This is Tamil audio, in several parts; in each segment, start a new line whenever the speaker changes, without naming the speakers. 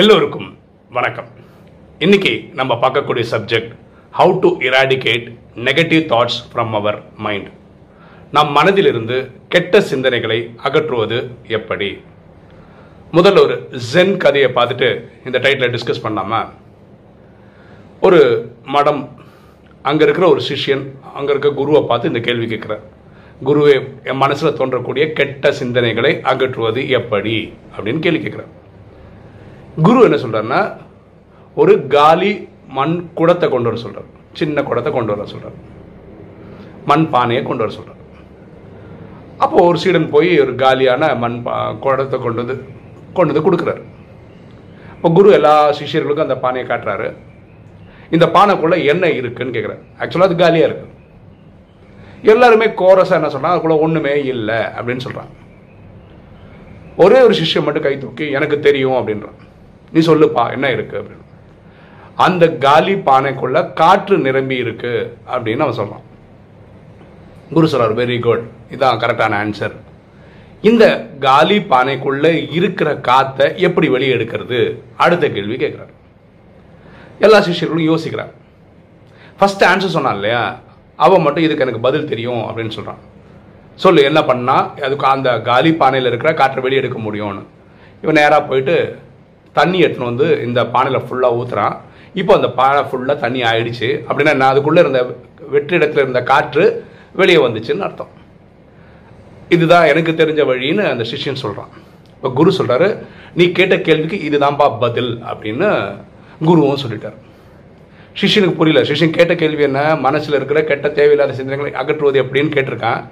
எல்லோருக்கும் வணக்கம். இன்னைக்கு நம்ம பார்க்கக்கூடிய subject how to eradicate negative thoughts from our mind நம் மனதிலிருந்து கெட்ட சிந்தனைகளை அகற்றுவது எப்படி? முதல்ல ஒரு ஜென் கதையை பார்த்துட்டு இந்த டைட்டில் டிஸ்கஸ் பண்ணாமல் ஒரு மடம் அங்கே இருக்கிற ஒரு சிஷ்யன் அங்கே இருக்க குருவை பார்த்து இந்த கேள்வி கேட்குறார். குருவே என் மனசில் தோன்றக்கூடிய கெட்ட சிந்தனைகளை அகற்றுவது எப்படி? அப்படின்னு கேள்வி கேட்குறேன் குரு என்ன சொல்கிறாருன்னா ஒரு காலி மண் குடத்தை கொண்டு வர சொல்கிறார் சின்ன குடத்தை கொண்டு வர சொல்கிறார் மண் பானையை கொண்டு வர சொல்கிறார் அப்போ ஒரு சீடன் போய் ஒரு காலியான மண் பா குடத்தை கொண்டு வந்து கொண்டு வந்து கொடுக்குறாரு. இப்போ குரு எல்லா சிஷ்யர்களுக்கும் அந்த பானையை காட்டுறாரு. இந்த பானைக்குள்ளே என்ன இருக்குன்னு கேட்குறாரு ஆக்சுவலாக அது காலியாக இருக்குது எல்லாருமே கோரஸாக என்ன சொன்னால் அதுக்குள்ள ஒன்றுமே இல்லை அப்படின்னு சொல்கிறாங்க ஒரே ஒரு சிஷ்யம் மட்டும் கை தூக்கி எனக்கு தெரியும் அப்படின்றான். நீ சொல்லுப்பா என்ன இருக்கு அப்படின்னு. அந்த காலி பானைக்குள்ள காற்று நிரம்பி இருக்கு அப்படின்னு அவன் சொல்றான். குரு சொல்றார் வெரி குட் இதான் கரெக்டான ஆன்சர் இந்த காலி பானைக்குள்ள இருக்கிற காத்தை எப்படி வெளியே எடுக்கிறது? அடுத்த கேள்வி கேட்கிறார் எல்லா சிஷ்யர்களும் யோசிக்கிறார் ஃபர்ஸ்ட் ஆன்சர் சொன்னான் இல்லையா? அவன் மட்டும் இதுக்கு எனக்கு பதில் தெரியும் அப்படின்னு சொல்றான். சொல்லு என்ன பண்ணா அதுக்கு அந்த காலி பானையில் இருக்கிற காற்றை வெளியே எடுக்க முடியும்னு. இவன் நேராக போயிட்டு தண்ணி எடுத்துன்னு வந்து இந்த பானையில் ஃபுல்லாக ஊற்றுறான் இப்போ அந்த பானை ஃபுல்லாக தண்ணி ஆயிடுச்சு. அப்படின்னா நான் அதுக்குள்ளே இருந்த வெற்றிடத்தில் இருந்த காற்று வெளியே வந்துச்சுன்னு அர்த்தம். இதுதான் எனக்கு தெரிஞ்ச வழின்னு அந்த சிஷ்யன் சொல்கிறான் இப்போ குரு சொல்கிறாரு நீ கேட்ட கேள்விக்கு இதுதான்ப்பா பதில் அப்படின்னு குருவும் சொல்லிட்டார். சிஷியனுக்கு புரியல. சிஷ்யன் கேட்ட கேள்வி என்ன? மனசில் இருக்கிற கெட்ட தேவையில்லாத சிந்தனைகளை அகற்றுவது எப்படின்னு கேட்டிருக்கான்.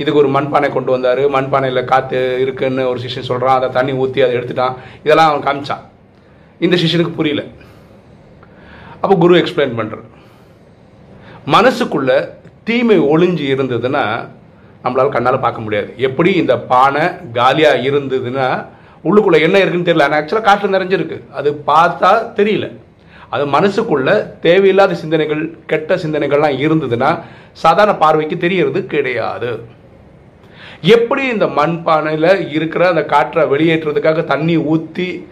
இதுக்கு ஒரு மண்பானை கொண்டு வந்தார். மண்பானையில் காற்று இருக்குன்னு ஒரு சிஷியன் சொல்கிறான் அதை தண்ணி ஊற்றி அதை எடுத்துட்டான். இதெல்லாம் அவன் காமிச்சான். இந்த சிஷ்யனுக்கு புரியல. அப்போ குரு எக்ஸ்பிளைன் பண்ணுற மனசுக்குள்ள தீமை ஒளிஞ்சு இருந்ததுன்னா நம்மளால் கண்ணால் பார்க்க முடியாது. எப்படி இந்த பானை காலியாக இருந்ததுன்னா உள்ளுக்குள்ளே என்ன இருக்குன்னு தெரியல. ஆனால் ஆக்சுவலாக காற்று நிறைஞ்சிருக்கு. அது பார்த்தா தெரியல. அது மனசுக்குள்ள தேவையில்லாத சிந்தனைகள் கெட்ட சிந்தனைகள்லாம் இருந்ததுன்னா சாதாரண பார்வைக்கு தெரியறது கிடையாது. எப்படி இந்த மண்பானையில் இருக்கிற அந்த காற்றை வெளியேற்றுறதுக்காக தண்ணி ஊற்றி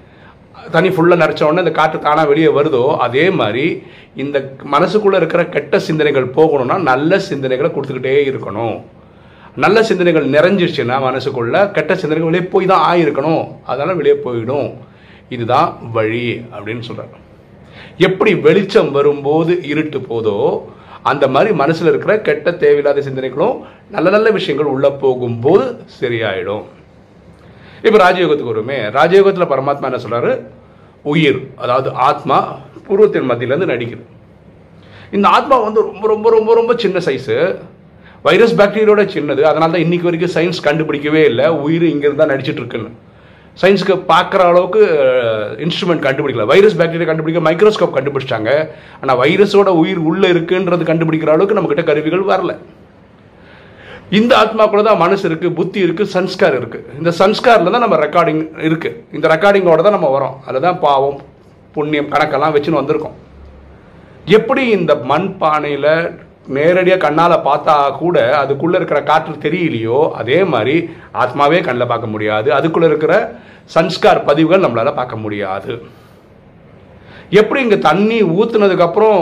தண்ணி ஃபுல்லாக நிறச்ச உடனே இந்த காற்று தானாக வெளியே வருதோ அதே மாதிரி இந்த மனசுக்குள்ளே இருக்கிற கெட்ட சிந்தனைகள் போகணும்னா நல்ல சிந்தனைகளை கொடுத்துக்கிட்டே இருக்கணும். நல்ல சிந்தனைகள் நிறைஞ்சிருச்சுன்னா மனசுக்குள்ள கெட்ட சிந்தனைகள் வெளியே போய் தான் ஆயிருக்கணும். அதனால் வெளியே போயிடும். இதுதான் வழி அப்படின்னு சொல்கிறாங்க எப்படி வெளிச்சம் வரும்போது இருட்டு போதோ அந்த மாதிரி மனசில் இருக்கிற கெட்ட தேவையில்லாத சிந்தனைகளும் நல்ல நல்ல விஷயங்கள் உள்ள போகும்போது சரியாயிடும். இப்போ ராஜயோகத்துக்கு வருமே ராஜயோகத்தில் பரமாத்மா என்ன சொல்கிறாரு உயிர் அதாவது ஆத்மா பூர்வத்தின் மத்தியிலேருந்து நடிக்குது. இந்த ஆத்மா வந்து ரொம்ப ரொம்ப ரொம்ப ரொம்ப சின்ன சைஸு வைரஸ் பாக்டீரியோட சின்னது. அதனால தான் இன்னைக்கு வரைக்கும் சயின்ஸ் கண்டுபிடிக்கவே இல்லை. உயிர் இங்கேருந்து தான் நடிச்சிட்டு இருக்குன்னு. சயின்ஸுக்கு பார்க்குற அளவுக்கு இன்ஸ்ட்ருமெண்ட் கண்டுபிடிக்கல. வைரஸ் பாக்டீரியா கண்டுபிடிக்க மைக்ரோஸ்கோப் கண்டுபிடிச்சாங்க. ஆனால் வைரஸோட உயிர் உள்ளே இருக்குன்றது கண்டுபிடிக்கிற அளவுக்கு நம்மக்கிட்ட கருவிகள் வரல. இந்த ஆத்மாக்குள்ள தான் மனசு இருக்குது புத்தி இருக்குது சன்ஸ்கார் இருக்குது இந்த சன்ஸ்காரில் தான் நம்ம ரெக்கார்டிங் இருக்குது இந்த ரெக்கார்டிங்கோட தான் நம்ம வரோம். அதில் தான் பாவம் புண்ணியம் கணக்கெல்லாம் வச்சுன்னு வந்திருக்கோம். எப்படி இந்த மண் பானையில் நேரடியாக கண்ணால் பார்த்தா கூட அதுக்குள்ளே இருக்கிற காற்று தெரியலையோ அதே மாதிரி ஆத்மாவே கண்ணில் பார்க்க முடியாது. அதுக்குள்ளே இருக்கிற சன்ஸ்கார் பதிவுகள் நம்மளால் பார்க்க முடியாது. எப்படி இங்கே தண்ணி ஊற்றுனதுக்கப்புறம்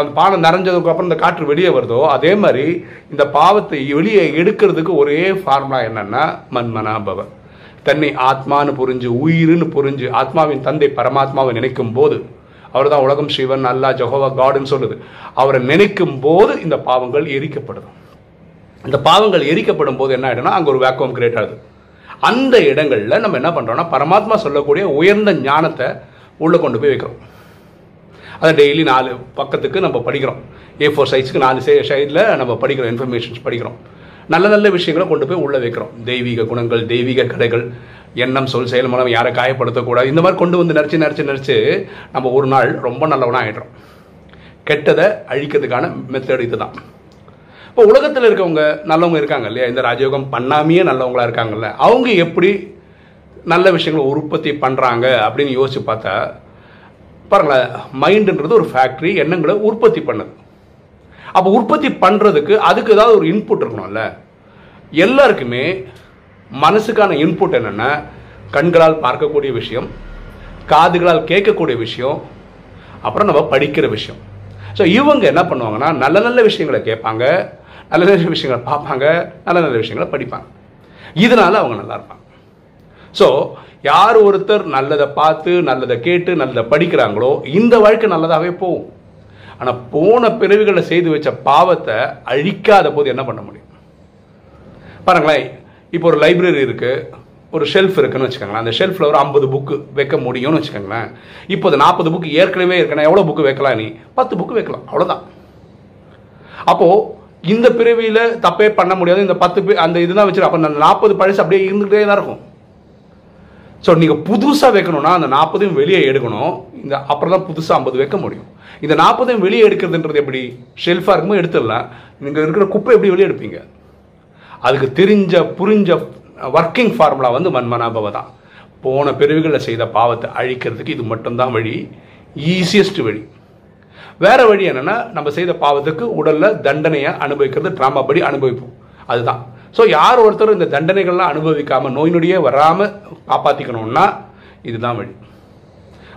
அந்த பானம் நிறைஞ்சதுக்கப்புறம் இந்த காற்று வெளியே வருதோ அதே மாதிரி இந்த பாவத்தை வெளியே எடுக்கிறதுக்கு ஒரே ஃபார்முலா என்னன்னா மன்மனாபவ. தன்னை ஆத்மான்னு புரிஞ்சு உயிர்னு புரிஞ்சு ஆத்மாவின் தந்தை பரமாத்மாவை நினைக்கும் போது அவர் தான் உலகம் சிவன் அல்லா ஜஹோவா காடுன்னு சொல்லுது. அவரை நினைக்கும் போது இந்த பாவங்கள் எரிக்கப்படுது இந்த பாவங்கள் எரிக்கப்படும் போது என்ன ஆகிடும்னா அங்கே ஒரு வேக்குவம் கிரியேட் ஆகுது. அந்த இடங்களில் நம்ம என்ன பண்ணுறோம்னா பரமாத்மா சொல்லக்கூடிய உயர்ந்த ஞானத்தை உள்ளே கொண்டு போய் வைக்கிறோம். அதை டெய்லி நாலு பக்கத்துக்கு நம்ம படிக்கிறோம். ஏ ஃபோர் சைஸ்க்கு நாலு சை சைடில் நம்ம படிக்கிறோம் இன்ஃபர்மேஷன்ஸ் படிக்கிறோம். நல்ல நல்ல விஷயங்களை கொண்டு போய் உள்ளே வைக்கிறோம். தெய்வீக குணங்கள் தெய்வீக கடைகள் எண்ணம் சொல் செயல் மூலம் யாரை காயப்படுத்தக்கூடாது. இந்த மாதிரி கொண்டு வந்து நினச்சி நினச்சி நினச்சி நம்ம ஒரு நாள் ரொம்ப நல்லவனாக ஆகிடுறோம் கெட்டதை அழிக்கிறதுக்கான மெத்தட் இது தான் இப்போ உலகத்தில் இருக்கவங்க நல்லவங்க இருக்காங்க இல்லையா? இந்த ராஜயோகம் பண்ணாமையே நல்லவங்களா இருக்காங்கல்ல? அவங்க எப்படி நல்ல விஷயங்களை உற்பத்தி பண்ணுறாங்க அப்படின்னு யோசிச்சு பார்த்தா பாருங்களேன் மைண்டுன்றது ஒரு ஃபேக்ட்ரி எண்ணங்களை உற்பத்தி பண்ணுது. அப்போ உற்பத்தி பண்ணுறதுக்கு அதுக்கு ஏதாவது ஒரு இன்புட் இருக்கணும்ல? எல்லாருக்குமே மனசுக்கான இன்புட் என்னென்னா கண்களால் பார்க்கக்கூடிய விஷயம் காதுகளால் கேட்கக்கூடிய விஷயம் அப்புறம் நம்ம படிக்கிற விஷயம். ஸோ இவங்க என்ன பண்ணுவாங்கன்னா நல்ல நல்ல விஷயங்களை கேட்பாங்க நல்ல நல்ல விஷயங்களை பார்ப்பாங்க நல்ல நல்ல விஷயங்களை படிப்பாங்க. இதனால அவங்க நல்லா இருப்பாங்க. ஸோ யார் ஒருத்தர் நல்லதை பார்த்து நல்லதை கேட்டு நல்லதை படிக்கிறாங்களோ இந்த வாழ்க்கை நல்லதாகவே போகும். ஆனால் போன பிறவிகளை செய்து வச்ச பாவத்தை அழிக்காத போது என்ன பண்ண முடியும்? பாருங்களேன் இப்போ ஒரு லைப்ரரி இருக்குது ஒரு ஷெல்ஃப் இருக்குன்னு வச்சுக்கோங்களேன். அந்த ஷெல்ஃபில் ஒரு ஐம்பது புக்கு வைக்க முடியும்னு வச்சுக்கோங்களேன். இப்போ அது நாற்பது புக்கு ஏற்கனவே இருக்குன்னா எவ்வளோ புக்கு வைக்கலாம் நீ? பத்து புக்கு வைக்கலாம் அவ்வளோதான் அப்போது இந்த பிறவியில் தப்பே பண்ண முடியாது. இந்த பத்து பேர் அந்த இதுதான் வச்சிரு அப்போ அந்த நாற்பது பழசு அப்படியே இருந்துகிட்டே தான் இருக்கும். ஸோ நீங்கள் புதுசாக வைக்கணும்னா அந்த நாற்பதையும் வெளியே எடுக்கணும். இந்த அப்புறம் தான் புதுசாக ஐம்பது வைக்க முடியும். இந்த நாற்பதையும் வெளியே எடுக்கிறதுன்றது எப்படி? ஷெல்ஃபாக இருக்குமோ எடுத்துடலாம். நீங்கள் இருக்கிற குப்பை எப்படி வெளியே எடுப்பீங்க? அதுக்கு தெரிஞ்ச புரிஞ்ச ஒர்க்கிங் ஃபார்முலா வந்து மன்மனாபவ தான். போன பிரிவுகளில் செய்த பாவத்தை அழிக்கிறதுக்கு இது மட்டும்தான் வழி ஈஸியஸ்ட் வழி. வேற வழி என்னென்னா நம்ம செய்த பாவத்துக்கு உடலில் தண்டனையை அனுபவிக்கிறது ட்ராமா படி அனுபவிப்போம். அதுதான். ஸோ யார் ஒருத்தர் இந்த தண்டனைகள்லாம் அனுபவிக்காமல் நோய் நொடியே வராமல் காப்பாத்திக்கணும்னா இதுதான் வழி.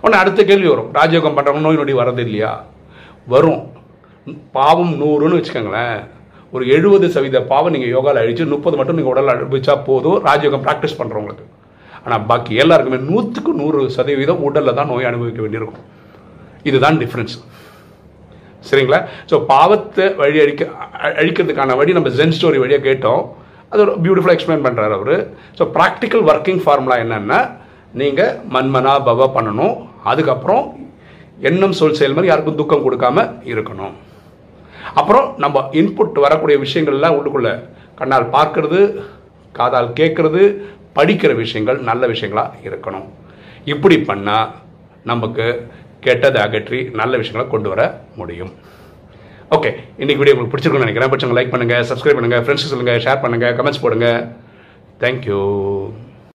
உடனே அடுத்த கேள்வி வரும். ராஜயோகம் பண்ணுறவங்க நோய் நொடி வரது இல்லையா? வரும். பாவம் நூறுன்னு வச்சுக்கோங்களேன். ஒரு எழுபது சதவீத பாவம் நீங்கள் யோகாவில் அழிச்சு முப்பது மட்டும் நீங்கள் உடல் அழிச்சா போதும். ராஜயோகம் ப்ராக்டிஸ் பண்ணுறவங்களுக்கு ஆனால் பாக்கி எல்லாருக்குமே நூற்றுக்கு நூறு சதவீதம் உடலில் தான் நோய் அனுபவிக்க வேண்டியிருக்கும். இதுதான் டிஃப்ரென்ஸ் சரிங்களா? ஸோ பாவத்தை வழி அழிக்க அ- அழிக்கிறதுக்கான வழி நம்ம ஜென் ஸ்டோரி வழியாக கேட்டோம். அது ஒரு பியூட்டிஃபுல்லாக எக்ஸ்பிளைன் பண்ணுறாரு அவர். ஸோ ப்ராக்டிக்கல் ஒர்க்கிங் ஃபார்முலா என்னென்னா நீங்கள் மன்மனா பவ பண்ணணும். அதுக்கப்புறம் எண்ணம் சொல் செயல் மாதிரி யாருக்கும் துக்கம் கொடுக்காம இருக்கணும். அப்புறம் நம்ம இன்புட் வரக்கூடிய விஷயங்கள்லாம் உள்ளுக்குள்ள. கண்ணால் பார்க்கறது காதால் கேட்கறது படிக்கிற விஷயங்கள் நல்ல விஷயங்களாக இருக்கணும். இப்படி பண்ணால் நமக்கு கெட்டதை அகற்றி நல்ல விஷயங்களை கொண்டு வர முடியும். ஓகே இன்னைக்கு வீடியோ உங்களுக்கு பிடிச்சிருக்கும்னு நினைக்கிறேன். பிடிச்சவங்க லைக் பண்ணுங்கள் சப்ஸ்கிரைப் பண்ணுங்கள் ஃப்ரெண்ட்ஸ் சொல்லுங்கள் ஷேர் பண்ணுங்கள் கமெண்ட்ஸ் போடுங்க. தேங்க்யூ